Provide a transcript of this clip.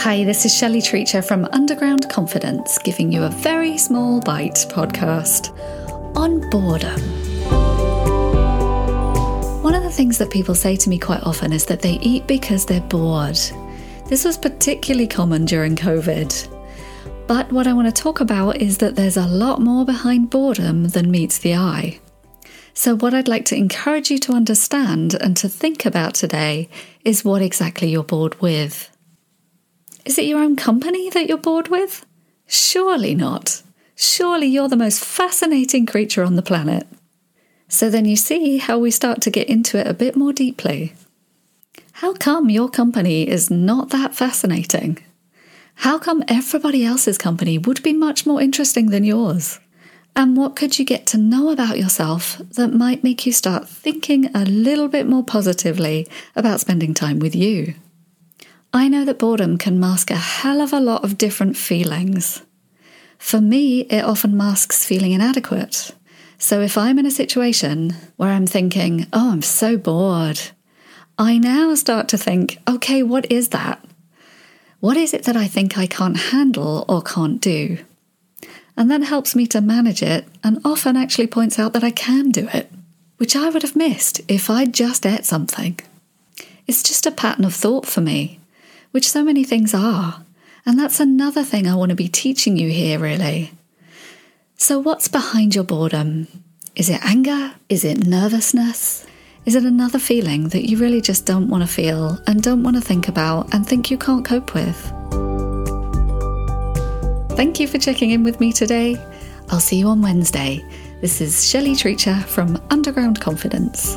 Hi, this is Shelley Treacher from Underground Confidence, giving you a very small bite podcast on boredom. One of the things that people say to me quite often is that they eat because they're bored. This was particularly common during COVID. But what I want to talk about is that there's a lot more behind boredom than meets the eye. So, what I'd like to encourage you to understand and to think about today is what exactly you're bored with. Is it your own company that you're bored with? Surely not. Surely you're the most fascinating creature on the planet. So then you see how we start to get into it a bit more deeply. How come your company is not that fascinating? How come everybody else's company would be much more interesting than yours? And what could you get to know about yourself that might make you start thinking a little bit more positively about spending time with you? I know that boredom can mask a hell of a lot of different feelings. For me, it often masks feeling inadequate. So if I'm in a situation where I'm thinking, oh, I'm so bored, I now start to think, okay, what is that? What is it that I think I can't handle or can't do? And that helps me to manage it and often actually points out that I can do it, which I would have missed if I'd just ate something. It's just a pattern of thought for me which so many things are. And that's another thing I want to be teaching you here, really. So, what's behind your boredom? Is it anger? Is it nervousness? Is it another feeling that you really just don't want to feel and don't want to think about and think you can't cope with? Thank you for checking in with me today. I'll see you on Wednesday. This is Shelley Treacher from Underground Confidence.